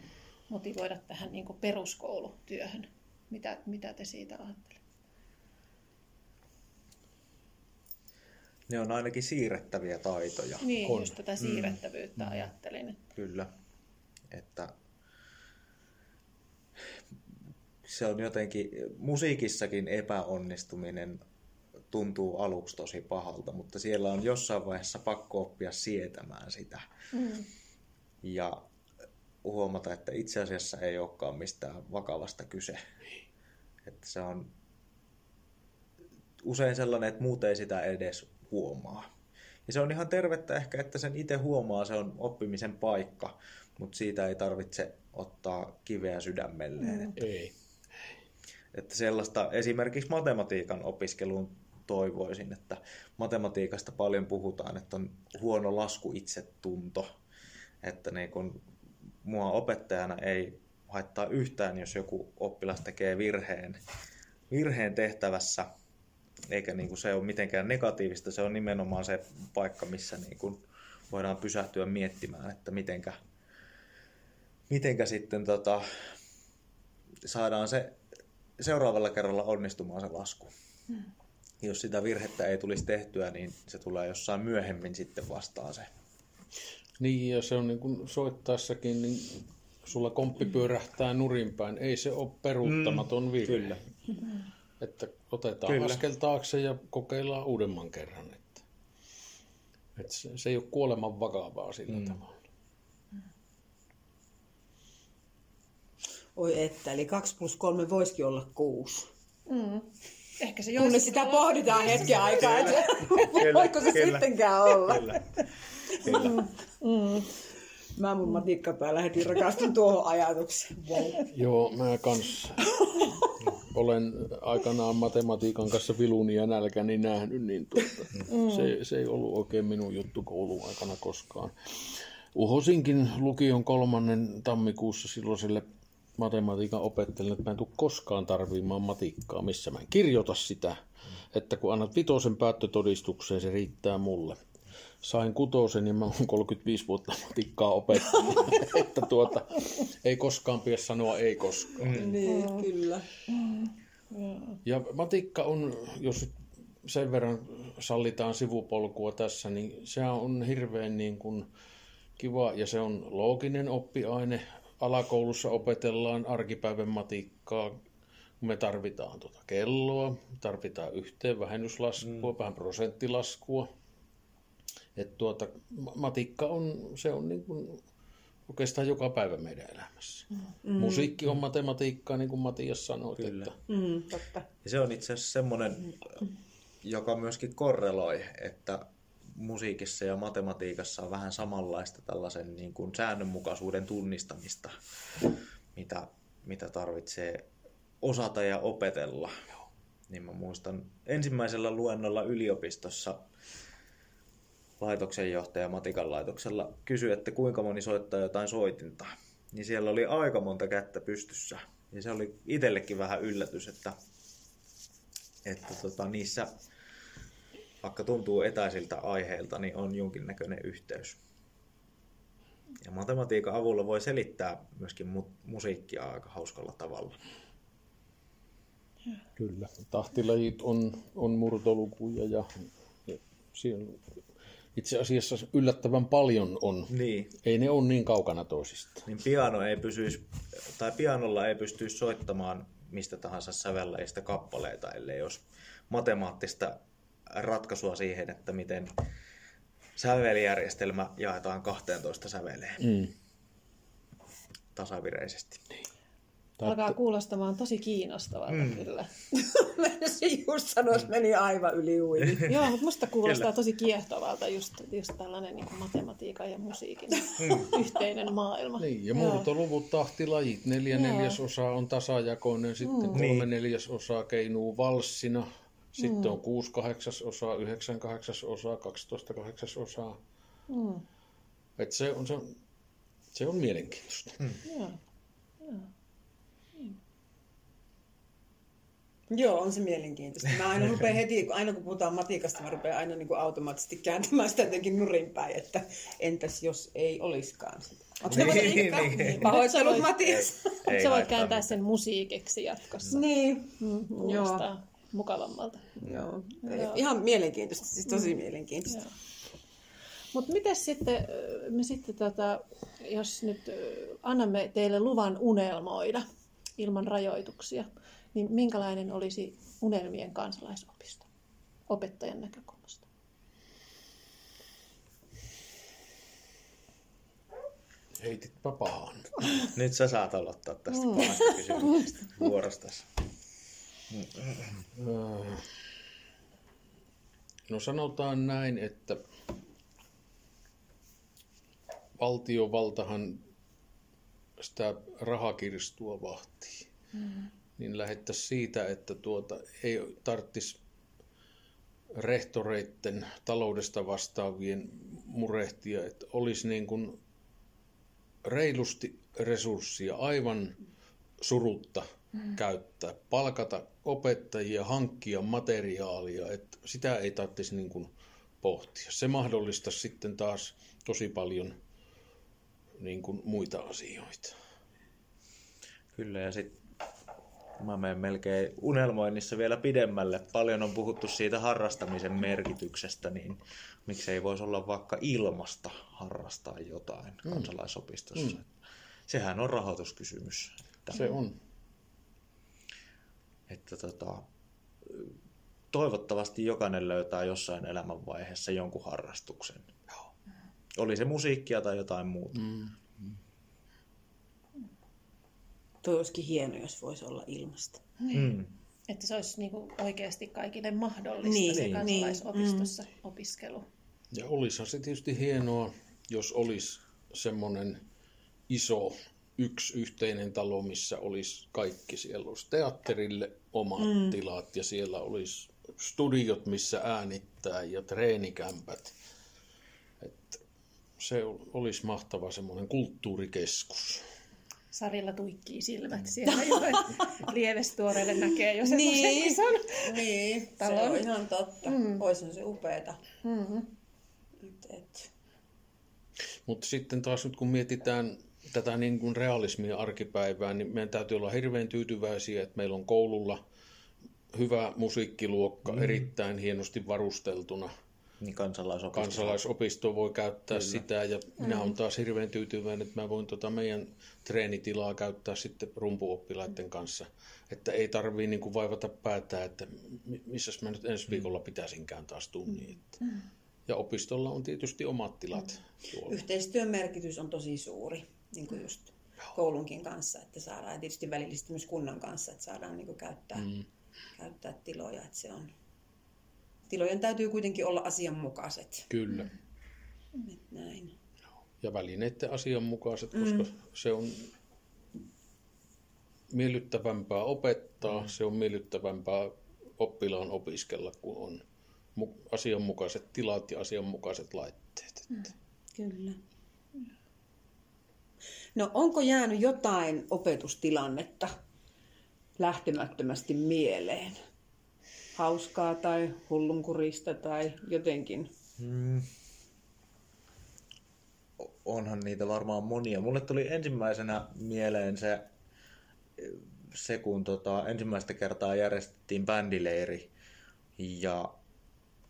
motivoida tähän niin kuin peruskoulutyöhön. Mitä, mitä te siitä ajattelette? Ne on ainakin siirrettäviä taitoja. Niin, on. just tätä siirrettävyyttä mm. ajattelin. Kyllä, että se on jotenkin, musiikissakin epäonnistuminen tuntuu aluksi tosi pahalta, mutta siellä on jossain vaiheessa pakko oppia sietämään sitä. Mm. Ja huomata, että itse asiassa ei olekaan mistään vakavasta kyse. Että se on usein sellainen, että muut ei sitä edes huomaa. Ja se on ihan tervettä ehkä, että sen itse huomaa, se on oppimisen paikka, mutta siitä ei tarvitse ottaa kiveä sydämelleen. Mm. Ei. Että sellaista esimerkiksi matematiikan opiskeluun toivoisin, että matematiikasta paljon puhutaan, että on huono lasku itsetunto. Että niin kun mua opettajana ei haittaa yhtään, jos joku oppilas tekee virheen, virheen tehtävässä eikä niin kuin se ole mitenkään negatiivista, se on nimenomaan se paikka, missä niin kuin voidaan pysähtyä miettimään, että mitenkä, mitenkä sitten tota, saadaan se seuraavalla kerralla onnistumaan se lasku. Hmm. Jos sitä virhettä ei tulisi tehtyä, niin se tulee jossain myöhemmin sitten vastaan se. Niin, ja se on niin kuin soittaessakin, niin sulla komppi pyörähtää nurinpäin. Ei se ole peruuttamaton mm, virhe. Kyllä. Että otetaan kyllä. askel taakse ja kokeillaan uudemman kerran. Että, että se, se ei ole kuoleman vakavaa sillä mm. tavalla. Oi että, eli 2 plus 3 voisikin olla 6. Mm. Ehkä se Kunnes sitä olla... pohditaan hetken aikaa, että voiko se kyllä. sittenkään olla. Kyllä. Kyllä. Mm. Mä mun matikkapäällä heti rakastun tuohon ajatukseen. Wow. Joo, mä kans olen aikanaan matematiikan kanssa viluni ja nälkäni nähnyt, niin tuota, mm. se, se ei ollut oikein minun juttu koulun aikana koskaan. Uhosinkin lukion kolmannen tammikuussa silloiselle matematiikan opettajalle, että mä en tule koskaan tarvimaan matikkaa, missä mä en kirjoita sitä, että kun annat vitosen päättötodistukseen, se riittää mulle sain kutosen, niin mä oon 35 vuotta matikkaa opettanut. [laughs] että tuota, ei koskaan pidä sanoa ei koskaan. Mm. Niin, kyllä. Ja matikka on, jos sen verran sallitaan sivupolkua tässä, niin se on hirveän niin kuin kiva ja se on looginen oppiaine. Alakoulussa opetellaan arkipäivän matikkaa, me tarvitaan tuota kelloa, tarvitaan yhteen vähennyslaskua, mm. vähän prosenttilaskua. Et tuota, matikka on, se on niin kuin oikeastaan joka päivä meidän elämässä. Mm. Musiikki on matematiikkaa, niin kuin Matias sanoi. Kyllä. Että... Mm, totta. Ja se on itse asiassa semmoinen, joka myöskin korreloi, että musiikissa ja matematiikassa on vähän samanlaista tällaisen niin kuin säännönmukaisuuden tunnistamista, mitä, mitä tarvitsee osata ja opetella. Niin mä muistan ensimmäisellä luennolla yliopistossa laitoksen johtaja Matikan laitoksella kysyi, että kuinka moni soittaa jotain soitinta. Niin siellä oli aika monta kättä pystyssä. Ja se oli itsellekin vähän yllätys, että, että tota, niissä, vaikka tuntuu etäisiltä aiheilta, niin on jonkinnäköinen yhteys. Ja matematiikan avulla voi selittää myöskin mu- musiikkia aika hauskalla tavalla. Kyllä. Tahtilajit on, on murtolukuja ja, ja siellä itse asiassa yllättävän paljon on. Niin. Ei ne ole niin kaukana toisista. Niin piano ei pysyisi, tai pianolla ei pystyisi soittamaan mistä tahansa sävelläjistä kappaleita, ellei jos matemaattista ratkaisua siihen, että miten sävelijärjestelmä jaetaan 12 säveleen. Mm. Tasavireisesti. Niin. Alkaa kuulostamaan tosi kiinnostavalta mm. kyllä. [laughs] se just sanoa, meni aivan yli uini. [laughs] Joo, mutta musta kuulostaa tosi kiehtovalta just, just tällainen niin kuin matematiikan ja musiikin mm. [laughs] yhteinen maailma. Niin, ja muutoluvut, tahtilajit, neljä Joo. neljäsosaa on tasajakoinen, sitten mm. kolme niin. neljäsosaa keinuu valssina, sitten mm. on kuusi kahdeksasosaa, yhdeksän kahdeksasosaa, kaksitoista kahdeksasosaa. Mm. Et se, on, se, on, se on mielenkiintoista. Mm. Joo. Joo. Joo, on se mielenkiintoista. Mä aina rupean heti, aina kun puhutaan matikasta, mä rupean aina niin kuin automaattisesti kääntämään sitä jotenkin nurinpäin, että entäs jos ei olisikaan sitä. Niin, niin, niin. Pahoittelut Matias. Ei, Sä voit kääntää sen musiikiksi jatkossa. Niin. Mm, kuulostaa Joo. Mukavammalta. Joo. Joo. Ihan mielenkiintoista, siis tosi mm. mielenkiintoista. Mutta miten sitten, me sitten tota, jos nyt annamme teille luvan unelmoida ilman rajoituksia, niin minkälainen olisi unelmien kansalaisopisto opettajan näkökulmasta? Heititpä pahan. Nyt sä saat aloittaa tästä mm. kysymyksestä [laughs] vuorostasi. No sanotaan näin, että valtiovaltahan sitä rahakirstua vahtii. Mm niin lähettäisiin siitä, että tuota, ei tarvitsisi rehtoreiden taloudesta vastaavien murehtia, että olisi niin kuin reilusti resurssia aivan surutta mm. käyttää, palkata opettajia, hankkia materiaalia, että sitä ei tarvitsisi niin kuin pohtia. Se mahdollistaisi sitten taas tosi paljon niin kuin muita asioita. Kyllä, ja sitten mä menen melkein unelmoinnissa vielä pidemmälle. Paljon on puhuttu siitä harrastamisen merkityksestä, niin miksei voisi olla vaikka ilmasta harrastaa jotain mm. kansalaisopistossa. Mm. Sehän on rahoituskysymys. Että, Se on. Että tota, toivottavasti jokainen löytää jossain elämänvaiheessa jonkun harrastuksen. Oli se musiikkia tai jotain muuta. Mm. Toi olisikin hieno, jos voisi olla ilmasta. Mm. Että se olisi niin kuin oikeasti kaikille mahdollista Niin, se niin. kansalaisopistossa opiskelu. Ja olisihan se tietysti hienoa, jos olisi semmoinen iso yksi yhteinen talo, missä olisi kaikki. Siellä olisi teatterille omat mm. tilat ja siellä olisi studiot, missä äänittää ja treenikämpät. Et se olisi mahtava semmoinen kulttuurikeskus. Sarilla tuikkii silmät siellä jo. Lievestuoreille näkee jo semmoisen Niin. ison. Niin, se Talon. on ihan totta. Mm. Oishan se upeeta. Mm-hmm. Mutta sitten taas nyt kun mietitään tätä niin kuin realismia arkipäivää, niin meidän täytyy olla hirveän tyytyväisiä, että meillä on koululla hyvä musiikkiluokka, mm. erittäin hienosti varusteltuna. Niin kansalaisopisto. Kansalaisopisto voi käyttää Kyllä. sitä ja mm. minä olen taas hirveän tyytyväinen, että mä voin tota meidän treenitilaa käyttää sitten rumpuoppilaiden kanssa. Että ei tarvii niin kuin vaivata päätää, että missä mä nyt ensi viikolla pitäisinkään taas tunnin. Mm. Ja opistolla on tietysti omat tilat tuolla. Yhteistyön merkitys on tosi suuri, niin kuin just koulunkin kanssa, että saadaan, ja tietysti välillisesti myös kunnan kanssa, että saadaan niin kuin käyttää, mm. käyttää tiloja, että se on, tilojen täytyy kuitenkin olla asianmukaiset. Kyllä. Et näin. Ja välineiden asianmukaiset, koska mm. se on miellyttävämpää opettaa, mm. se on miellyttävämpää oppilaan opiskella, kun on mu- asianmukaiset tilat ja asianmukaiset laitteet. Mm. Kyllä. No onko jäänyt jotain opetustilannetta lähtemättömästi mieleen? Hauskaa tai hullunkurista tai jotenkin? Mm. Onhan niitä varmaan monia. Mulle tuli ensimmäisenä mieleen se, se kun tota, ensimmäistä kertaa järjestettiin bändileiri ja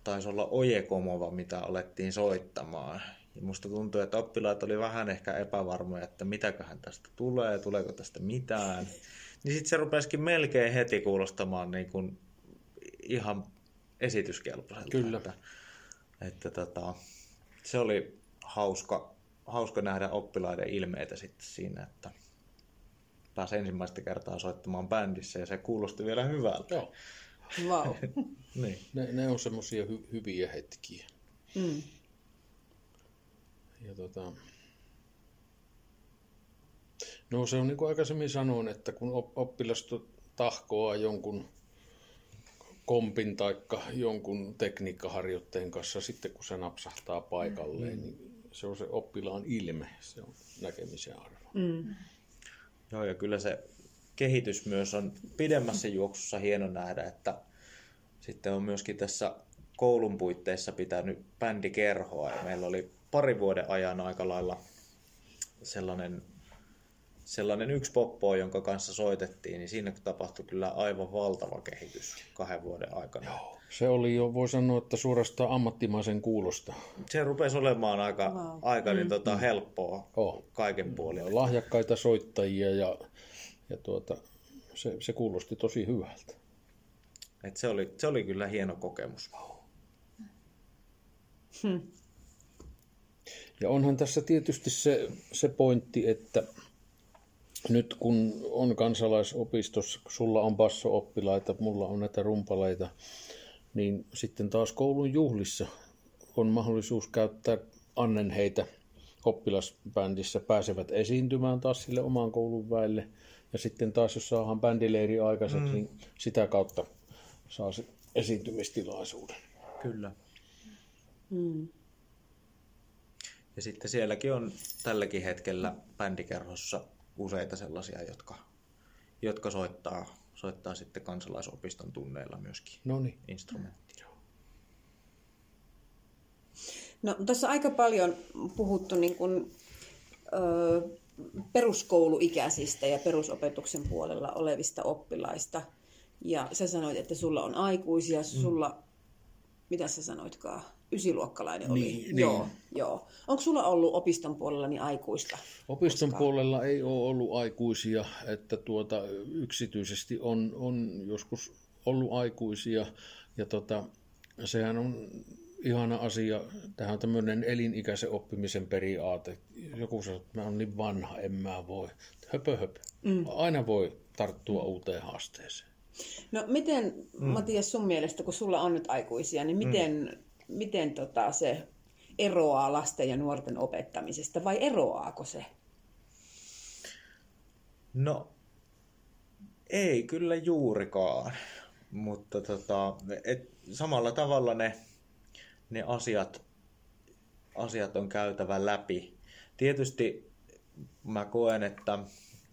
taisi olla Ojekomova, mitä alettiin soittamaan. Ja musta tuntuu, että oppilaat oli vähän ehkä epävarmoja, että mitäköhän tästä tulee, tuleeko tästä mitään. Niin sitten se rupesikin melkein heti kuulostamaan niin kuin ihan esityskelpoiselta. Kyllä. Että, että tota, se oli hauska, hauska nähdä oppilaiden ilmeitä sitten siinä, että pääsi ensimmäistä kertaa soittamaan bändissä ja se kuulosti vielä hyvältä. Joo. Wow. [laughs] Niin. Ne, ne on semmoisia hy- hyviä hetkiä. Mm. Ja tota... No se on niin kuin aikaisemmin sanoin, että kun op- oppilas tahkoaa jonkun kompin tai jonkun tekniikkaharjoitteen kanssa, sitten kun se napsahtaa paikalleen, mm. niin se on se oppilaan ilme, se on näkemisen arvo. Mm. Joo, ja kyllä se kehitys myös on pidemmässä juoksussa hieno nähdä, että sitten on myöskin tässä koulun puitteissa pitänyt bändikerhoa, ja meillä oli pari vuoden ajan aika lailla sellainen, sellainen yksi poppo, jonka kanssa soitettiin, niin siinä tapahtui kyllä aivan valtava kehitys kahden vuoden aikana. Joo. Se oli jo, voi sanoa, että suorastaan ammattimaisen kuulosta. Se rupesi olemaan aika, wow. aika niin, tota, helppoa Oh. kaiken puolin. Lahjakkaita soittajia ja, ja tuota, se, se kuulosti tosi hyvältä. Et se, oli, se oli kyllä hieno kokemus. Ja onhan tässä tietysti se, se pointti, että nyt kun on kansalaisopistossa, sulla on basso-oppilaita, mulla on näitä rumpaleita, niin sitten taas koulun juhlissa on mahdollisuus käyttää annen heitä oppilasbändissä, pääsevät esiintymään taas sille oman koulun väelle. Ja sitten taas, jos saadaan bändileiri aikaiseksi, mm. niin sitä kautta saa se esiintymistilaisuuden. Kyllä. Mm. Ja sitten sielläkin on tälläkin hetkellä bändikerhossa useita sellaisia, jotka, jotka soittaa, soittaa sitten kansalaisopiston tunneilla myöskin No niin. instrumenttia. No, tässä on aika paljon puhuttu niin kuin, ö, peruskouluikäisistä ja perusopetuksen puolella olevista oppilaista. Ja sä sanoit, että sulla on aikuisia, sulla, mm. mitä sä sanoitkaan, ysiluokkalainen oli. Niin, niin. joo, joo. Onko sulla ollut opiston puolella niin aikuista? Opiston puolella ei ole ollut aikuisia, että tuota, yksityisesti on, on joskus ollut aikuisia ja tota, sehän on ihana asia. Tähän on tämmöinen elinikäisen oppimisen periaate. Joku sanoo, että mä oon niin vanha, en mä voi. Höpö höpö. Mm. Aina voi tarttua uuteen haasteeseen. No miten, mm. Matias, sun mielestä, kun sulla on nyt aikuisia, niin miten, mm. Miten tota, se eroaa lasten ja nuorten opettamisesta vai eroaako se? No, ei kyllä juurikaan, mutta tota, et, samalla tavalla ne, ne asiat, asiat on käytävä läpi. Tietysti mä koen, että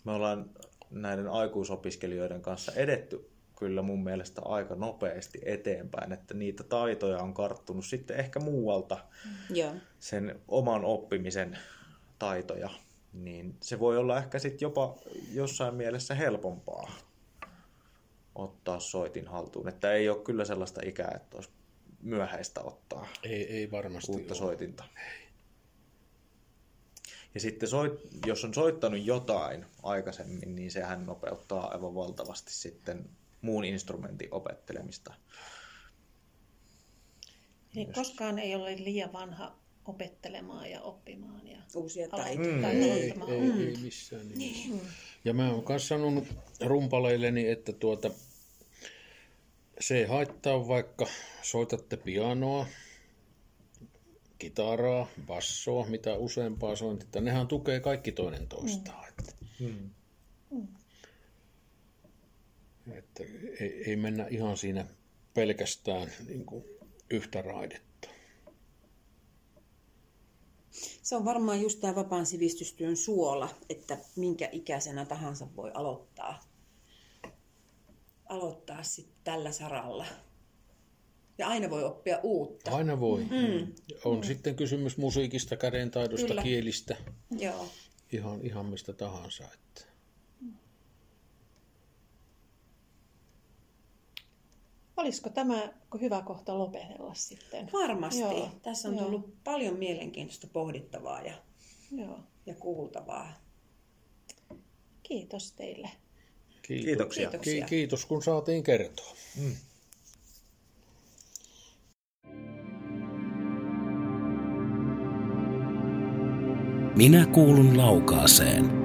me ollaan näiden aikuisopiskelijoiden kanssa edetty kyllä mun mielestä aika nopeasti eteenpäin, että niitä taitoja on karttunut sitten ehkä muualta Joo. sen oman oppimisen taitoja, niin se voi olla ehkä sitten jopa jossain mielessä helpompaa ottaa soitin haltuun. Että ei ole kyllä sellaista ikää, että olisi myöhäistä ottaa Ei, ei varmasti uutta ole. soitinta. Ja sitten soit, jos on soittanut jotain aikaisemmin, niin sehän nopeuttaa aivan valtavasti sitten muun instrumentin opettelemista. Eli koskaan ei ole liian vanha opettelemaan ja oppimaan ja Uusia taitoja. tai Ei, ei, ei missään nimessä. Ja mä oon myös sanonut rumpaleilleni, että tuota, se ei haittaa, vaikka soitatte pianoa, kitaraa, bassoa, mitä useampaa sointia. Nehän tukee kaikki toinen toistaan. Että, Hmm. Että ei, ei mennä ihan siinä pelkästään niin kuin yhtä raidetta. Se on varmaan just tämä vapaan sivistystyön suola, että minkä ikäisenä tahansa voi aloittaa, aloittaa sitten tällä saralla. Ja aina voi oppia uutta. Aina voi. Mm. On mm. sitten kysymys musiikista, kädentaidosta, Kyllä. kielistä, Joo. ihan, ihan mistä tahansa. Että. Olisiko tämä hyvä kohta lopetella sitten? Varmasti. Joo. Tässä on Joo. tullut paljon mielenkiintoista pohdittavaa ja, Joo. ja kuultavaa. Kiitos teille. Kiitos. Kiitoksia. Kiitoksia. Ki- kiitos, kun saatiin kertoa. Minä kuulun laukaaseen.